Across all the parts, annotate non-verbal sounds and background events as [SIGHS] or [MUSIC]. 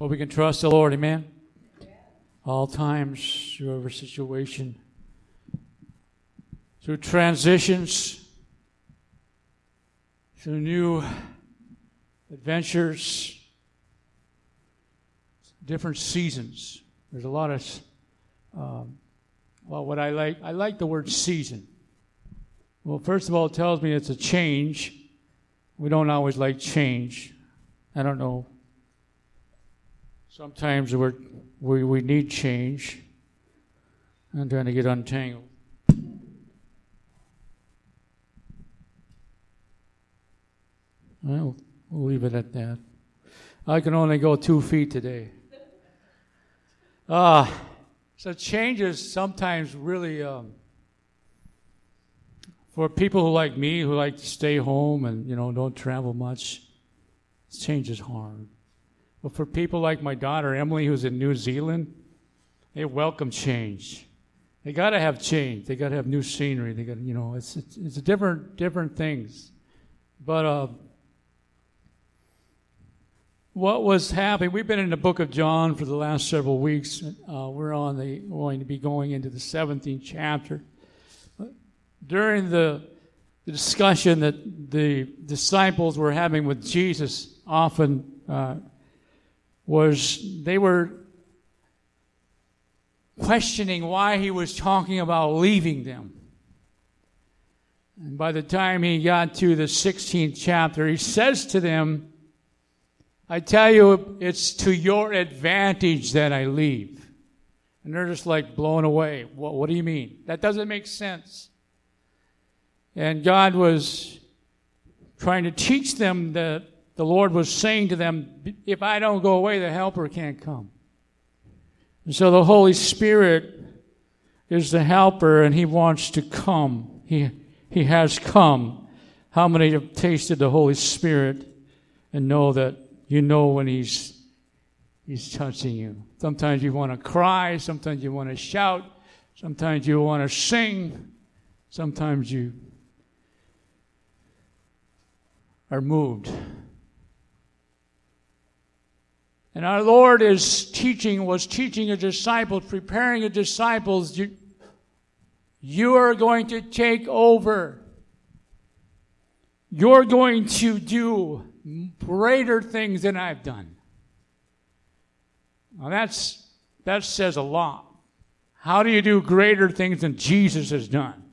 Well, we can trust the Lord, amen? All times, through every situation, through transitions, through new adventures, different seasons. There's a lot of, um, well, what I like, I like the word season. Well, first of all, it tells me it's a change. We don't always like change. I don't know Sometimes we're, we, we need change. I'm trying to get untangled. Well, we'll leave it at that. I can only go two feet today. Ah, uh, so changes sometimes really, um, for people who like me, who like to stay home and you know don't travel much, change is hard. But for people like my daughter Emily, who's in New Zealand, they welcome change. They got to have change. They got to have new scenery. They got, you know, it's it's, it's different different things. But uh, what was happening? We've been in the Book of John for the last several weeks. Uh, we're on the going to be going into the 17th chapter. During the, the discussion that the disciples were having with Jesus, often. Uh, was they were questioning why he was talking about leaving them. And by the time he got to the 16th chapter, he says to them, I tell you, it's to your advantage that I leave. And they're just like blown away. What, what do you mean? That doesn't make sense. And God was trying to teach them that the Lord was saying to them, if I don't go away, the helper can't come. And so the Holy Spirit is the helper and he wants to come. He, he has come. How many have tasted the Holy Spirit and know that you know when he's, he's touching you? Sometimes you want to cry. Sometimes you want to shout. Sometimes you want to sing. Sometimes you are moved. And our Lord is teaching, was teaching a disciple, preparing a disciples. You, you are going to take over. You're going to do greater things than I've done. Now that's, that says a lot. How do you do greater things than Jesus has done?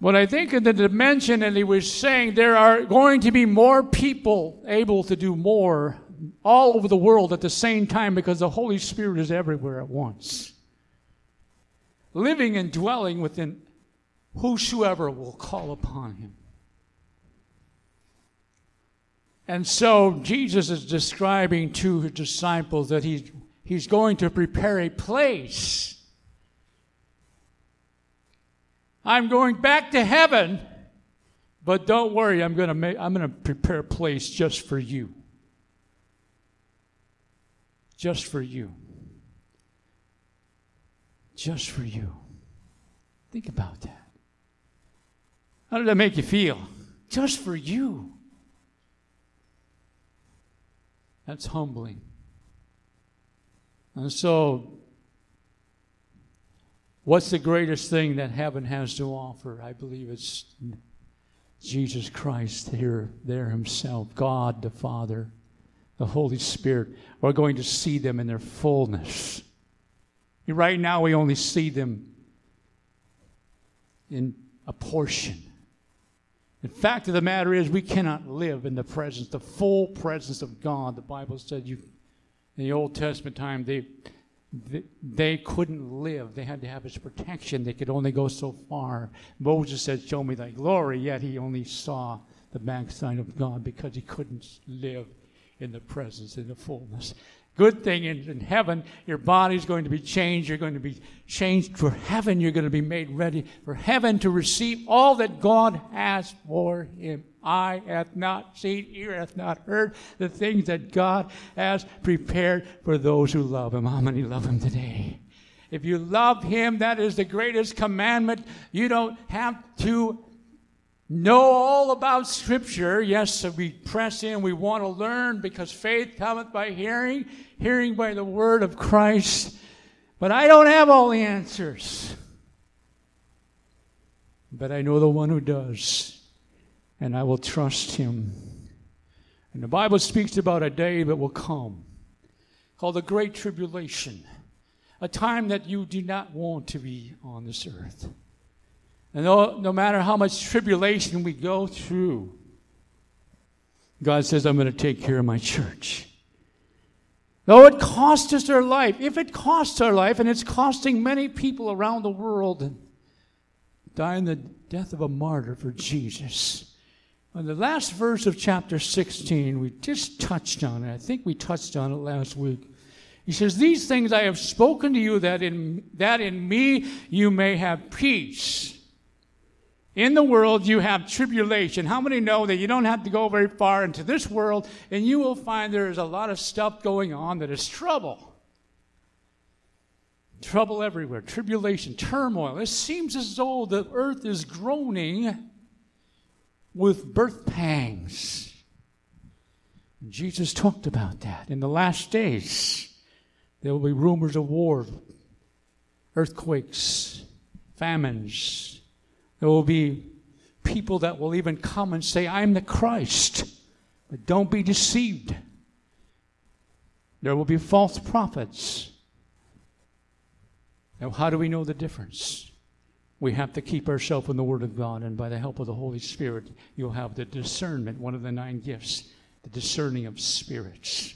But I think in the dimension that he was saying, there are going to be more people able to do more all over the world at the same time because the Holy Spirit is everywhere at once. Living and dwelling within whosoever will call upon him. And so Jesus is describing to his disciples that he's, he's going to prepare a place I'm going back to heaven, but don't worry, I'm going to make, I'm going to prepare a place just for you. Just for you. Just for you. Think about that. How did that make you feel? Just for you. That's humbling. And so What's the greatest thing that heaven has to offer? I believe it's Jesus Christ here, there Himself, God the Father, the Holy Spirit. We're going to see them in their fullness. Right now, we only see them in a portion. The fact of the matter is, we cannot live in the presence, the full presence of God. The Bible said you, in the Old Testament time, they they couldn't live. They had to have his protection. They could only go so far. Moses said, Show me thy glory, yet he only saw the backside of God because he couldn't live in the presence, in the fullness. Good thing in, in heaven, your body's going to be changed. You're going to be changed for heaven. You're going to be made ready for heaven to receive all that God has for him. Eye hath not seen, ear hath not heard the things that God has prepared for those who love him. How many love him today? If you love him, that is the greatest commandment. You don't have to know all about Scripture. Yes, we press in, we want to learn because faith cometh by hearing, hearing by the word of Christ. But I don't have all the answers. But I know the one who does, and I will trust him. And the Bible speaks about a day that will come called the Great Tribulation, a time that you do not want to be on this earth. And no, no matter how much tribulation we go through, God says, I'm going to take care of my church. Though it costs us our life, if it costs our life, and it's costing many people around the world, dying the death of a martyr for Jesus. In the last verse of chapter 16, we just touched on it. I think we touched on it last week. He says, These things I have spoken to you that in, that in me you may have peace. In the world, you have tribulation. How many know that you don't have to go very far into this world and you will find there's a lot of stuff going on that is trouble? Trouble everywhere, tribulation, turmoil. It seems as though the earth is groaning with birth pangs. Jesus talked about that. In the last days, there will be rumors of war, earthquakes, famines there will be people that will even come and say, I'm the Christ. But don't be deceived. There will be false prophets. Now, how do we know the difference? We have to keep ourselves in the Word of God, and by the help of the Holy Spirit, you'll have the discernment, one of the nine gifts, the discerning of spirits.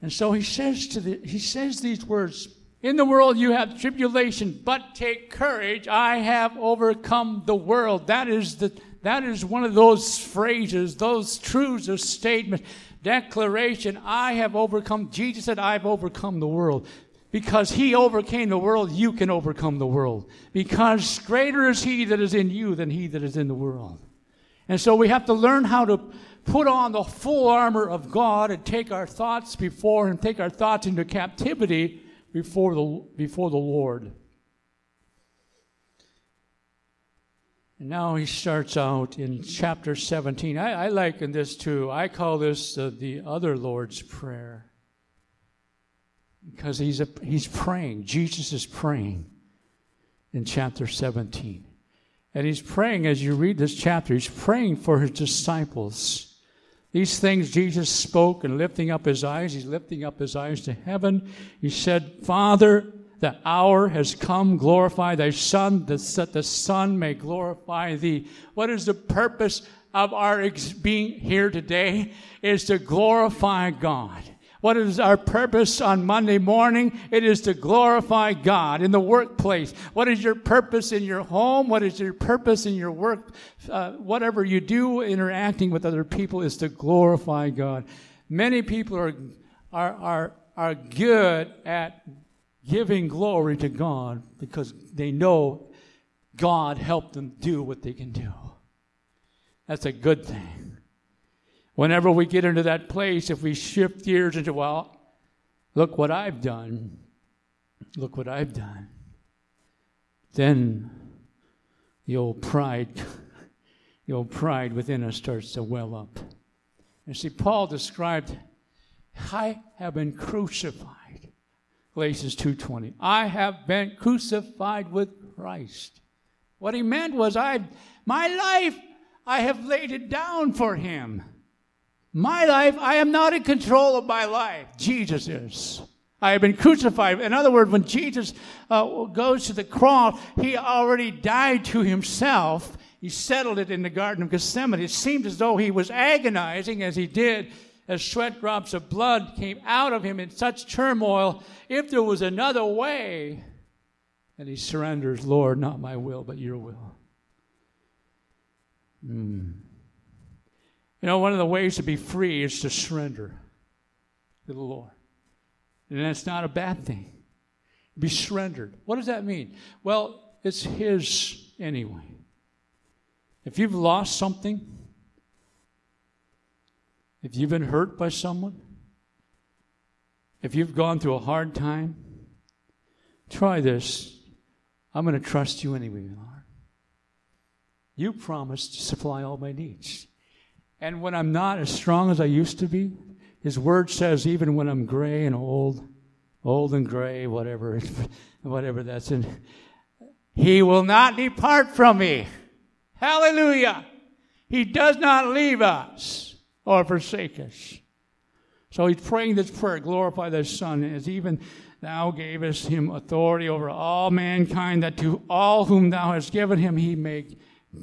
And so he says to the, he says these words in the world you have tribulation, but take courage. I have overcome the world. That is the that is one of those phrases, those truths or statements, declaration. I have overcome. Jesus said, I've overcome the world. Because he overcame the world, you can overcome the world. Because greater is he that is in you than he that is in the world. And so we have to learn how to put on the full armor of God and take our thoughts before and take our thoughts into captivity before the, before the Lord. And now he starts out in chapter 17. I, I liken this to, I call this the other Lord's Prayer. Because he's, a, he's praying. Jesus is praying in chapter 17. And he's praying, as you read this chapter, he's praying for his disciples. These things Jesus spoke and lifting up his eyes, he's lifting up his eyes to heaven. He said, Father, the hour has come. Glorify thy Son, that the Son may glorify thee. What is the purpose of our being here today? Is to glorify God. What is our purpose on Monday morning? It is to glorify God in the workplace. What is your purpose in your home? What is your purpose in your work? Uh, whatever you do interacting with other people is to glorify God. Many people are, are, are, are good at giving glory to God because they know God helped them do what they can do. That's a good thing. Whenever we get into that place, if we shift gears into, well, look what I've done, look what I've done, then the old pride, [LAUGHS] the old pride within us starts to well up. And see, Paul described, I have been crucified. Galatians 2.20. I have been crucified with Christ. What he meant was, I, my life, I have laid it down for him. My life, I am not in control of my life. Jesus is. I have been crucified. In other words, when Jesus uh, goes to the cross, he already died to himself. He settled it in the Garden of Gethsemane. It seemed as though he was agonizing as he did, as sweat drops of blood came out of him in such turmoil. If there was another way, and he surrenders, Lord, not my will, but your will. Hmm. You know, one of the ways to be free is to surrender to the Lord. And that's not a bad thing. Be surrendered. What does that mean? Well, it's His anyway. If you've lost something, if you've been hurt by someone, if you've gone through a hard time, try this. I'm going to trust you anyway, Lord. You promised to supply all my needs. And when I'm not as strong as I used to be, His word says, even when I'm gray and old, old and gray, whatever, [LAUGHS] whatever that's in, He will not depart from me. Hallelujah. He does not leave us or forsake us. So he's praying this prayer, glorify the Son, as even thou gavest him authority over all mankind, that to all whom thou hast given him he may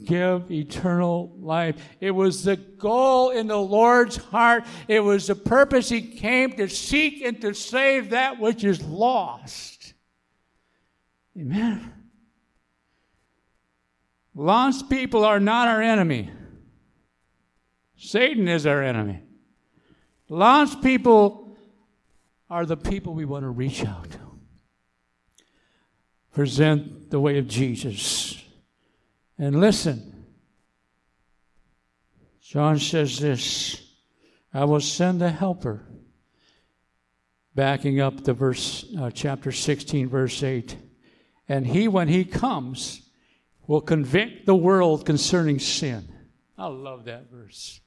give eternal life. It was the goal in the Lord's heart. It was the purpose he came to seek and to save that which is lost. Amen. Lost people are not our enemy. Satan is our enemy. Lost people are the people we want to reach out to. Present the way of Jesus. And listen. John says this I will send a helper. Backing up the verse uh, chapter 16, verse 8. And he, when he comes, will convict the world concerning sin. I love that verse.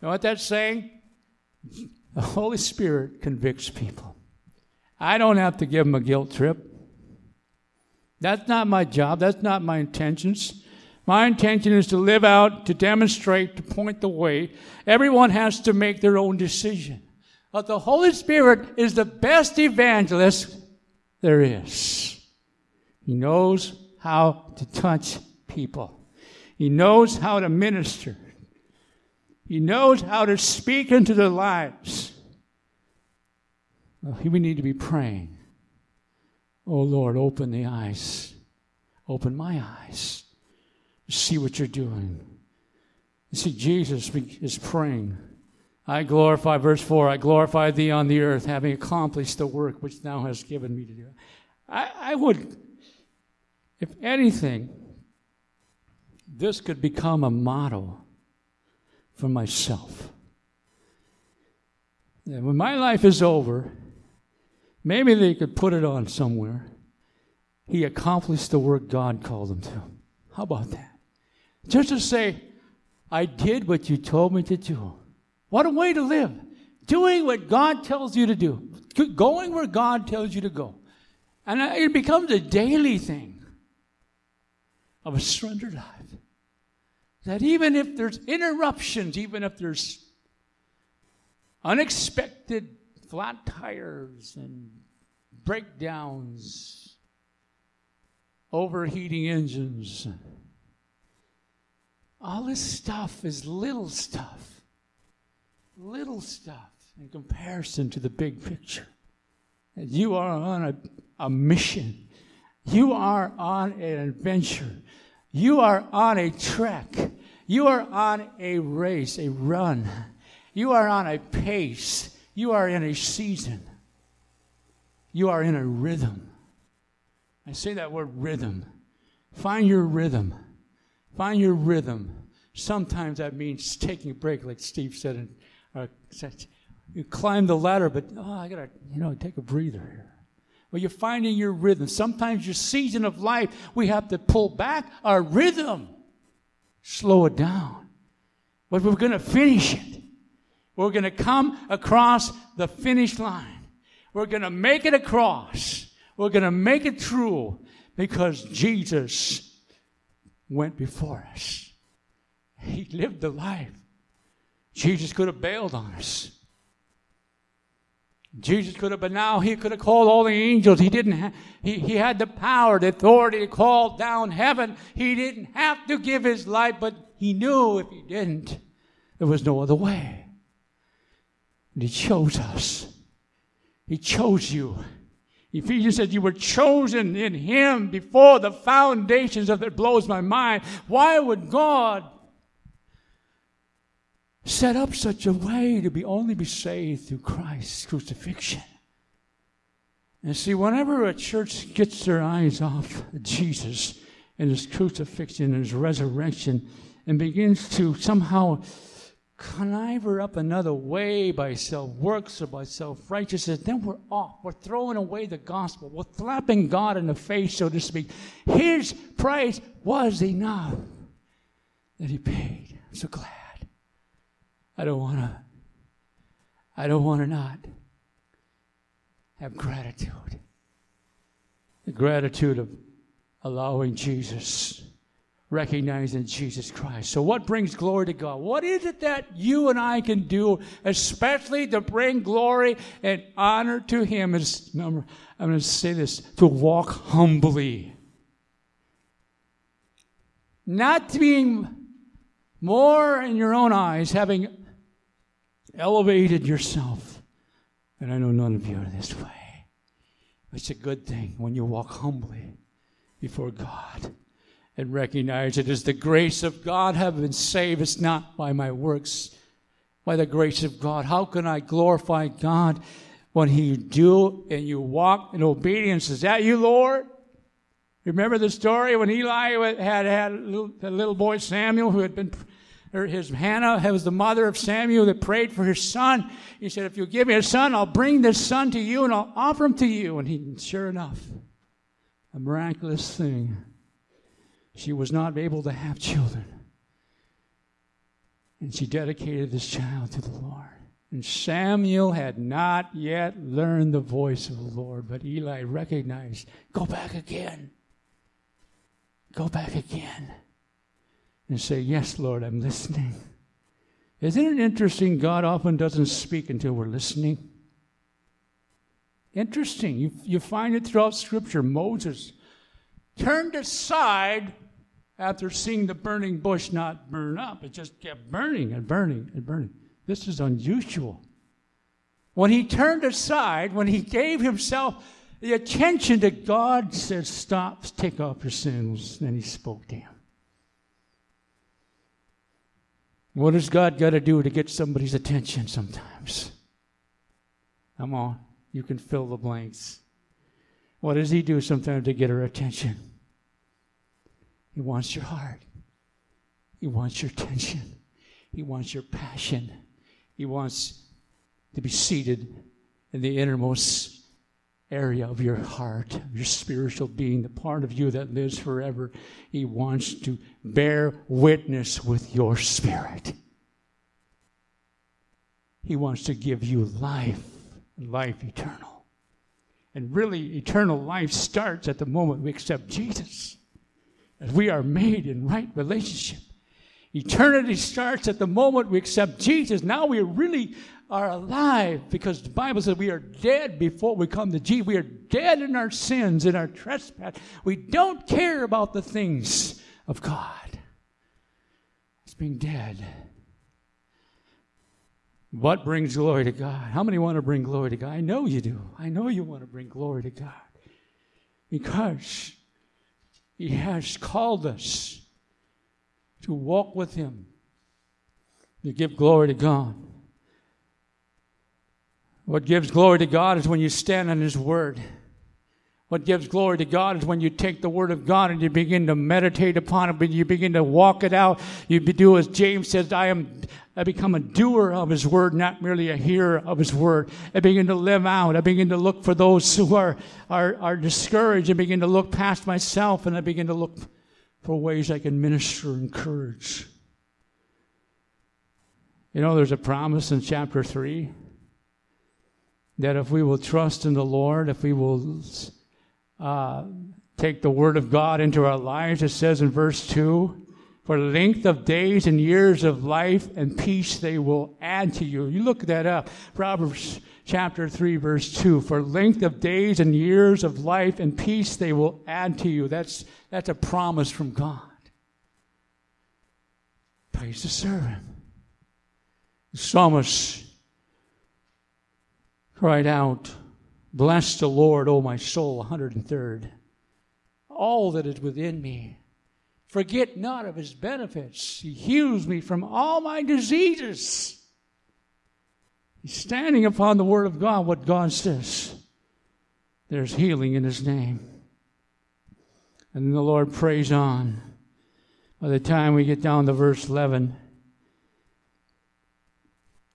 You know what that's saying? The Holy Spirit convicts people. I don't have to give them a guilt trip. That's not my job. That's not my intentions. My intention is to live out, to demonstrate, to point the way. Everyone has to make their own decision. But the Holy Spirit is the best evangelist there is. He knows how to touch people. He knows how to minister. He knows how to speak into their lives. Well, we need to be praying. Oh Lord, open the eyes. Open my eyes. See what you're doing. You see, Jesus is praying. I glorify, verse 4, I glorify thee on the earth, having accomplished the work which thou hast given me to do. I, I would, if anything, this could become a motto for myself. And when my life is over, maybe they could put it on somewhere. He accomplished the work God called him to. How about that? Just to say, I did what you told me to do. What a way to live. Doing what God tells you to do. Going where God tells you to go. And it becomes a daily thing of a surrendered life. That even if there's interruptions, even if there's unexpected flat tires and breakdowns, overheating engines, all this stuff is little stuff. Little stuff in comparison to the big picture. You are on a, a mission. You are on an adventure. You are on a trek. You are on a race, a run. You are on a pace. You are in a season. You are in a rhythm. I say that word rhythm. Find your rhythm. Find your rhythm. Sometimes that means taking a break, like Steve said. Uh, you climb the ladder, but oh, I gotta, you know, take a breather here. Well, you're finding your rhythm. Sometimes your season of life, we have to pull back our rhythm, slow it down. But we're to finish it. We're going to come across the finish line. We're going to make it across. We're going to make it through because Jesus went before us. He lived the life. Jesus could have bailed on us. Jesus could have, but now he could have called all the angels. He didn't have, he, he had the power, the authority to call down heaven. He didn't have to give his life, but he knew if he didn't, there was no other way. And he chose us. He chose you. Ephesians said you were chosen in him before the foundations of it blows my mind. Why would God set up such a way to be only be saved through Christ's crucifixion. And see, whenever a church gets their eyes off Jesus and his crucifixion and his resurrection and begins to somehow connive up another way by self works or by self righteousness, then we're off. We're throwing away the gospel. We're slapping God in the face, so to speak. His price was enough. that he paid. I'm so glad. I don't want to, I don't want to not have gratitude. The gratitude of allowing Jesus, recognizing Jesus Christ. So, what brings glory to God? What is it that you and I can do, especially to bring glory and honor to Him? Is number, I'm going to say this to walk humbly. Not being more in your own eyes, having elevated yourself. And I know none of you are this way. It's a good thing when you walk humbly before God and recognize it is the grace of God have been saved. It's not by my works, by the grace of God. How can I glorify God when He do and you walk in obedience? Is that you, Lord? Remember the story when Eli had had the little boy Samuel who had been his Hannah was the mother of Samuel that prayed for his son. He said, If you give me a son, I'll bring this son to you and I'll offer him to you. And he, sure enough, a miraculous thing. She was not able to have children. And she dedicated this child to the Lord. And Samuel had not yet learned the voice of the Lord, but Eli recognized, Go back again. Go back again and say, Yes, Lord, I'm listening. Isn't it interesting? God often doesn't speak until we're listening. Interesting. You, you find it throughout Scripture. Moses turned aside after seeing the burning bush not burn up. It just kept burning and burning and burning. This is unusual. When he turned aside, when he gave himself the attention to God, said, Stop, take off your sins. Then he spoke to him. What has God got to do to get somebody's attention sometimes? Come on, you can fill the blanks. What does He do sometimes to get our attention? He wants your heart, He wants your attention, He wants your passion, He wants to be seated in the innermost area of your heart, of your spiritual being, the part of you that lives forever. He wants to bear witness with your spirit. He wants to give you life, life eternal. And really, eternal life starts at the moment we accept Jesus. As we are made in right relationship. Eternity starts at the moment we accept Jesus. Now we really are alive because the Bible says we are dead before we come to Jesus. We are dead in our sins, in our trespass. We don't care about the things of God. It's being dead. What brings glory to God? How many want to bring glory to God? I know you do. I know you want to bring glory to God because He has called us to walk with Him, to give glory to God. What gives glory to God is when you stand on His Word. What gives glory to God is when you take the Word of God and you begin to meditate upon it, but you begin to walk it out. You do as James says, I am I become a doer of His Word, not merely a hearer of His Word. I begin to live out. I begin to look for those who are, are, are discouraged. I begin to look past myself and I begin to look for ways I can minister and encourage. You know, there's a promise in chapter 3 that if we will trust in the Lord, if we will uh, take the Word of God into our lives, it says in verse 2 For length of days and years of life and peace they will add to you. You look that up. Proverbs chapter 3, verse 2. For length of days and years of life and peace they will add to you. That's, that's a promise from God. Praise to serve Him. The psalmist cried out, Bless the Lord, O my soul, 103rd. All that is within me. Forget not of his benefits. He heals me from all my diseases. He's standing upon the word of God, what God says. There's healing in his name. And the Lord prays on. By the time we get down to verse 11,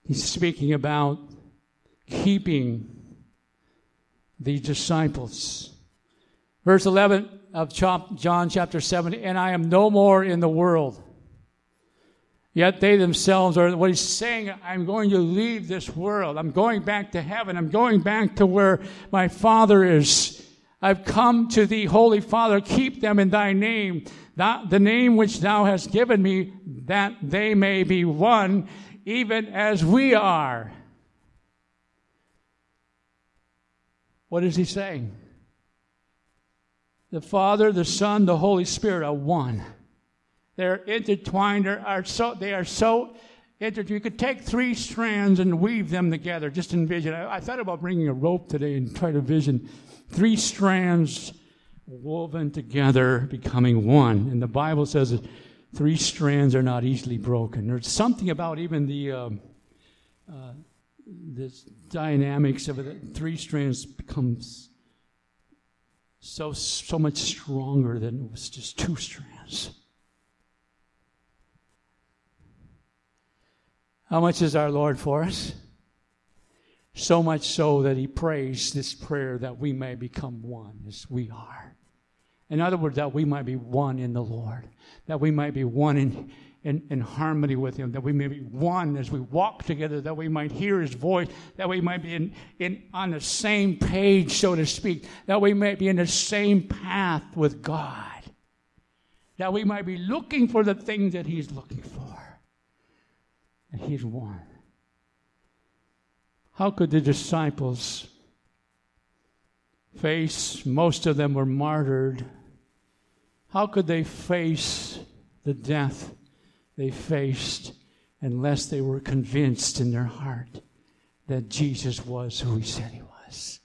he's speaking about keeping the disciples. Verse 11 of John chapter 7 And I am no more in the world, Yet they themselves are what he's saying, I'm going to leave this world. I'm going back to heaven. I'm going back to where my Father is. I've come to thee, Holy Father, keep them in thy name, the name which thou hast given me, that they may be one, even as we are. What is he saying? The Father, the Son, the Holy Spirit are one. They're intertwined. They are so. They are so. Inter- you could take three strands and weave them together. Just envision. I, I thought about bringing a rope today and try to vision three strands woven together, becoming one. And the Bible says that three strands are not easily broken. There's something about even the um, uh, the dynamics of it. Three strands becomes so so much stronger than it was just two strands. How much is our Lord for us? So much so that he prays this prayer that we may become one as we are. In other words, that we might be one in the Lord, that we might be one in, in, in, harmony with Him, that we may be one as we walk together, that we might hear His voice, that we might be in, in, on the same page, so to speak, that we might be in the same path with God, that we might be looking for the things that He's looking for and he's one. How could the disciples face, most of them were martyred, how could they face the death they faced unless they were convinced in their heart that Jesus was who he said he was?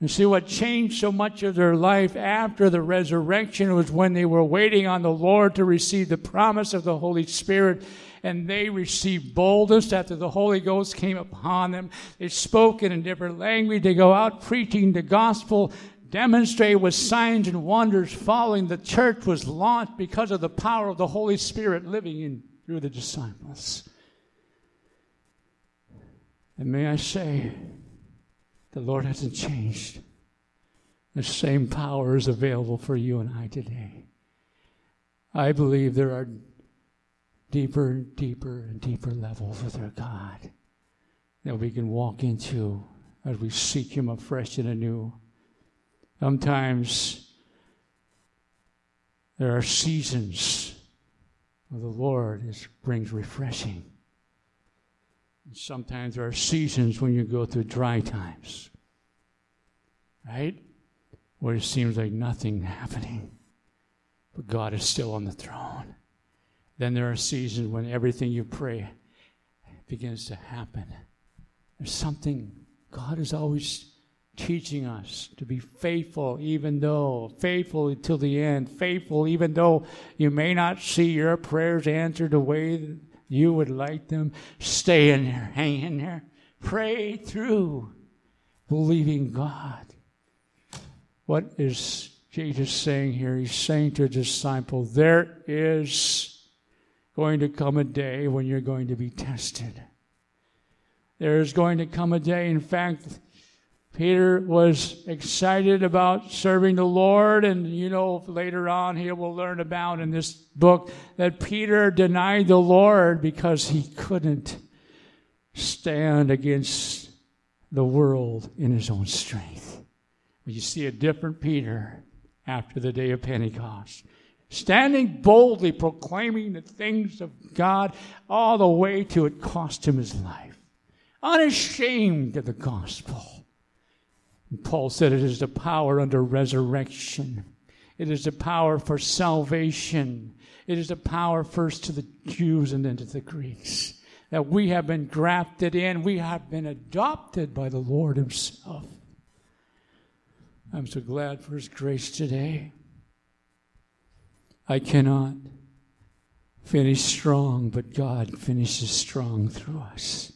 And see what changed so much of their life after the resurrection was when they were waiting on the Lord to receive the promise of the Holy Spirit and they received boldness after the Holy Ghost came upon them. They spoke in a different language. They go out preaching the gospel, demonstrate with signs and wonders following. The church was launched because of the power of the Holy Spirit living in through the disciples. And may I say, the Lord hasn't changed. The same power is available for you and I today. I believe there are deeper and deeper and deeper levels with our God that we can walk into as we seek Him afresh and anew. Sometimes there are seasons where the Lord is, brings refreshing. And sometimes there are seasons when you go through dry times, right? Where it seems like nothing happening, but God is still on the throne. Then there are seasons when everything you pray begins to happen. There's something God is always teaching us to be faithful, even though, faithful until the end, faithful even though you may not see your prayers answered the way you would like them. Stay in there, hang in there, pray through, believing God. What is Jesus saying here? He's saying to a disciple, There is going to come a day when you're going to be tested. There's going to come a day, in fact, Peter was excited about serving the Lord, and you know, later on, he will learn about in this book that Peter denied the Lord because he couldn't stand against the world in his own strength. But you see a different Peter after the day of Pentecost standing boldly proclaiming the things of God all the way to it cost him his life. Unashamed of the gospel. And Paul said it is the power under resurrection. It is the power for salvation. It is the power first to the Jews and then to the Greeks. That we have been grafted in, we have been adopted by the Lord Himself. I'm so glad for His grace today. I cannot finish strong, but God finishes strong through us.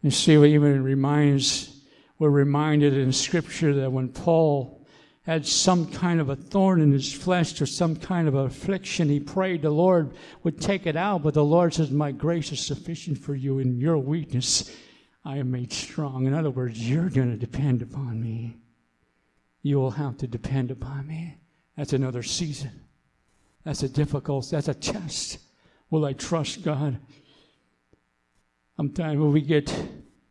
You see, what even reminds, we're reminded in Scripture that when Paul had some kind of a thorn in his flesh or some kind of affliction, he prayed the Lord would take it out, but the Lord says, My grace is sufficient for you in your weakness. I am made strong. In other words, you're going to depend upon me. You will have to depend upon me. That's another season. That's a difficult, that's a test. Will I trust God? Sometimes when we get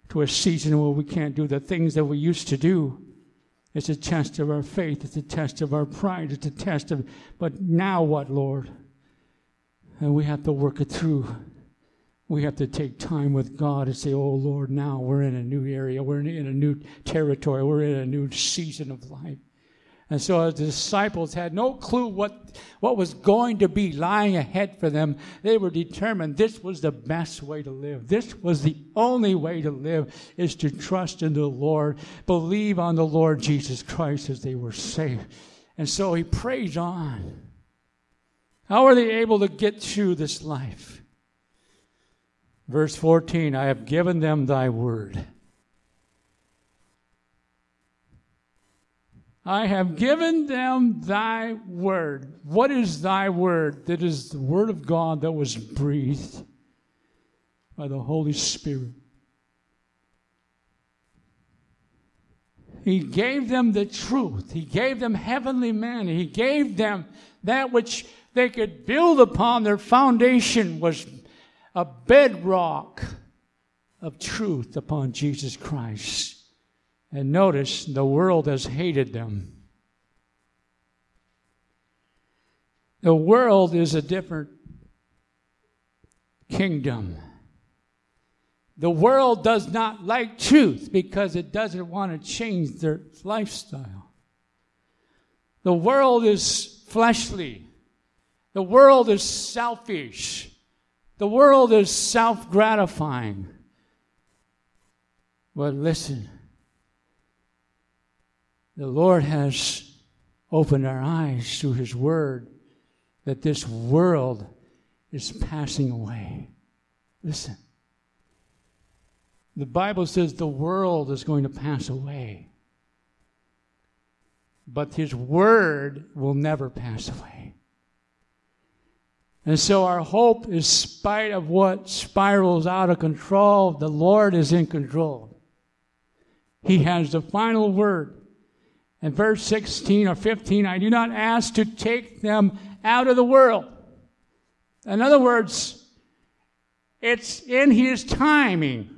to a season where we can't do the things that we used to do, it's a test of our faith. It's a test of our pride. It's a test of, but now what, Lord? And we have to work it through. We have to take time with God and say, Oh Lord, now we're in a new area. We're in a new territory. We're in a new season of life. And so the disciples had no clue what, what was going to be lying ahead for them. They were determined this was the best way to live. This was the only way to live is to trust in the Lord, believe on the Lord Jesus Christ as they were saved. And so he prays on. How are they able to get through this life? Verse 14 I have given them thy word. I have given them thy word. What is thy word? That is the word of God that was breathed by the Holy Spirit. He gave them the truth. He gave them heavenly manna. He gave them that which they could build upon. Their foundation was a bedrock of truth upon Jesus Christ. And notice the world has hated them. Mm. The world is a different kingdom. The world does not like truth because it doesn't want to change their lifestyle. The world is fleshly. The world is selfish. The world is self gratifying. But listen, the Lord has opened our eyes through His Word that this world is passing away. Listen. The Bible says the world is going to pass away, but His Word will never pass away. And so our hope, in spite of what spirals out of control, the Lord is in control. He has the final word. In verse 16 or 15, I do not ask to take them out of the world. In other words, it's in His timing.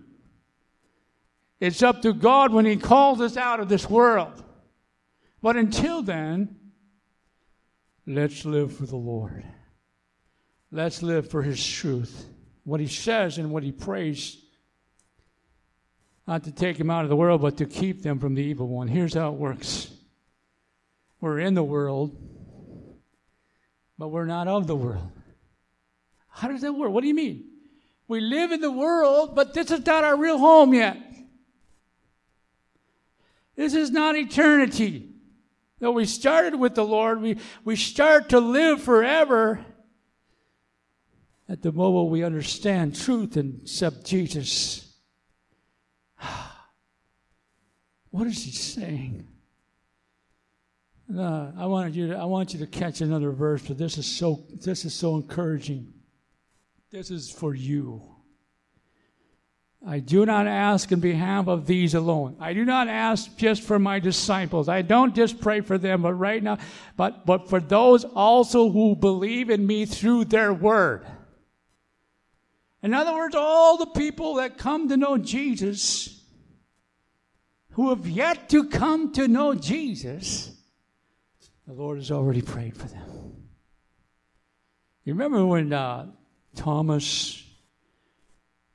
It's up to God when He calls us out of this world. But until then, let's live for the Lord. Let's live for His truth. What He says and what He prays not to take them out of the world, but to keep them from the evil one. Here's how it works we're in the world, but we're not of the world. How does that work? What do you mean? We live in the world, but this is not our real home yet. This is not eternity. Though we started with the Lord, we, we start to live forever at the moment we understand truth and accept Jesus. [SIGHS] What is he saying? Uh, I wanted you to, I want you to catch another verse, but this is so this is so encouraging. This is for you. I do not ask in behalf of these alone. I do not ask just for my disciples. I don't just pray for them, but right now, but, but for those also who believe in me through their word. In other words, all the people that come to know Jesus who have yet to come to know Jesus, the Lord has already prayed for them. You remember when uh, Thomas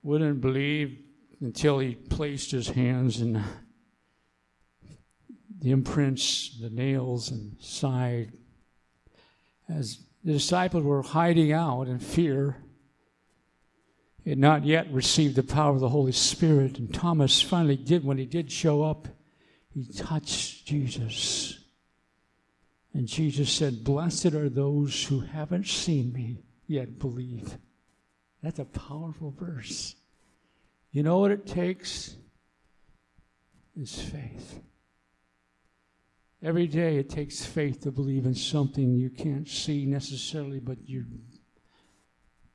wouldn't believe until he placed his hands in the imprints, the nails, and side. As the disciples were hiding out in fear, he had not yet received the power of the Holy Spirit. And Thomas finally did, when he did show up, he touched Jesus. And Jesus said, Blessed are those who haven't seen me yet believe. That's a powerful verse. You know what it takes? Is faith. Every day it takes faith to believe in something you can't see necessarily, but you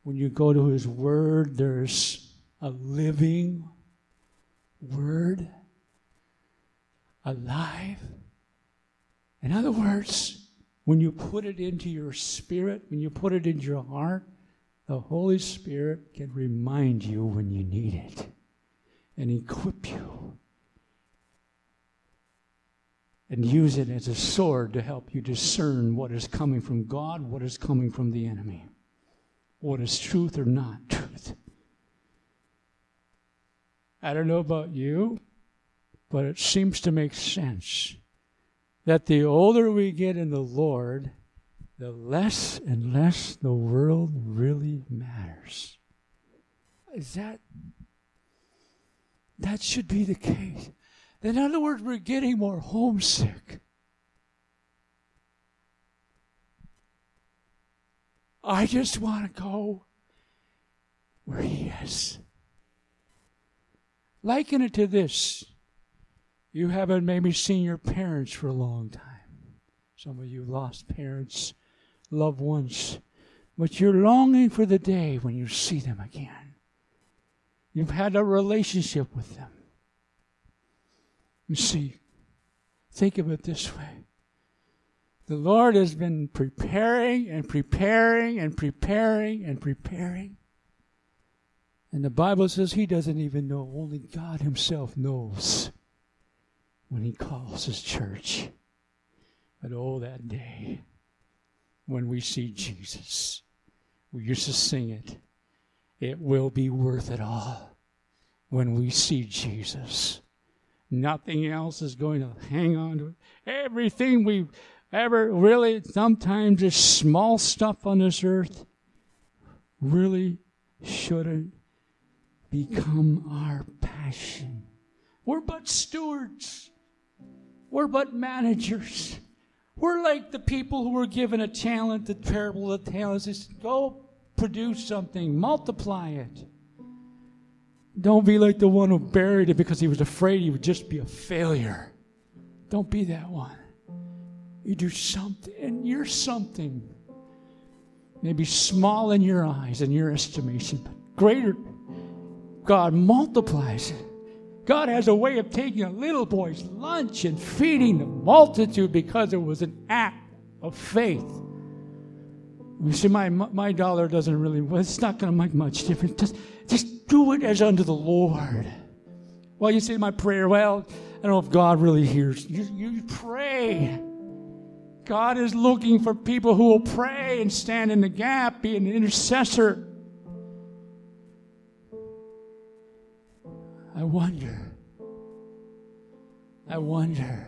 when you go to His Word, there's a living Word, alive. In other words, when you put it into your spirit, when you put it into your heart, the Holy Spirit can remind you when you need it and equip you and use it as a sword to help you discern what is coming from God, what is coming from the enemy, what is truth or not truth. I don't know about you, but it seems to make sense that the older we get in the Lord, the less and less the world really matters. Is that that should be the case? In other words, we're getting more homesick. I just want to go where He is. Liken it to this. You haven't maybe seen your parents for a long time. Some of you lost parents, loved ones, but you're longing for the day when you see them again. You've had a relationship with them. You see, think of it this way the Lord has been preparing and preparing and preparing and preparing. And the Bible says He doesn't even know, only God Himself knows when He calls His church. But oh, that day when we see Jesus, we used to sing it, it will be worth it all when we see Jesus. Nothing else is going to hang on to it. Everything we've ever really, sometimes this small stuff on this earth really shouldn't become our passion. We're but stewards. We're but managers. We're like the people who were given a talent, the parable of the talents. Said, go produce something, multiply it. Don't be like the one who buried it because he was afraid he would just be a failure. Don't be that one. You do something, and you're something. Maybe small in your eyes, in your estimation, but greater. God multiplies it. God has a way of taking a little boy's lunch and feeding the multitude because it was an act of faith. You see, my, my dollar doesn't really, well, it's not going to make much difference. Just, just do it as unto the Lord. Well, you say my prayer, well, I don't know if God really hears. You, you pray. God is looking for people who will pray and stand in the gap, be an intercessor. I wonder, I wonder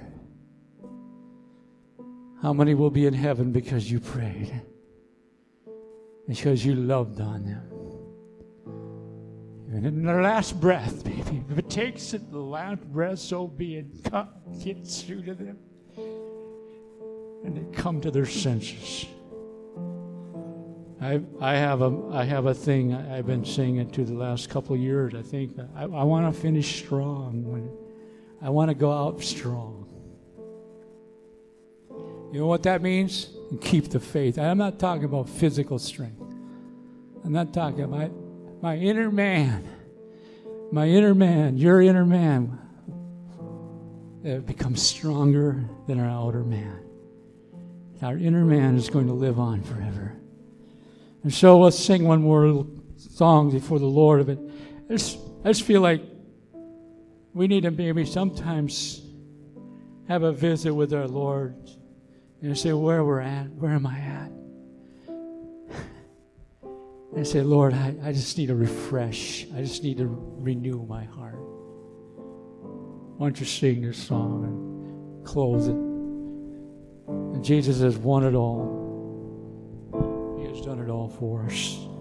how many will be in heaven because you prayed because you loved on them. And in their last breath, baby, if it takes it, the last breath, so be it. God gets through to them. And they come to their senses. I, I have a I have a thing I've been saying it to the last couple years. I think I, I want to finish strong. When I want to go out strong. You know what that means? Keep the faith. I'm not talking about physical strength. I'm not talking about my, my inner man. My inner man, your inner man, becomes stronger than our outer man. Our inner man is going to live on forever. And so let's sing one more song before the Lord. But I just, I just feel like we need to maybe sometimes have a visit with our Lord and say where we're at. Where am I at? [LAUGHS] And say, Lord, I, I just need to refresh. I just need to renew my heart. Why don't you sing this song and close it? And Jesus has won it all. Done it all for us.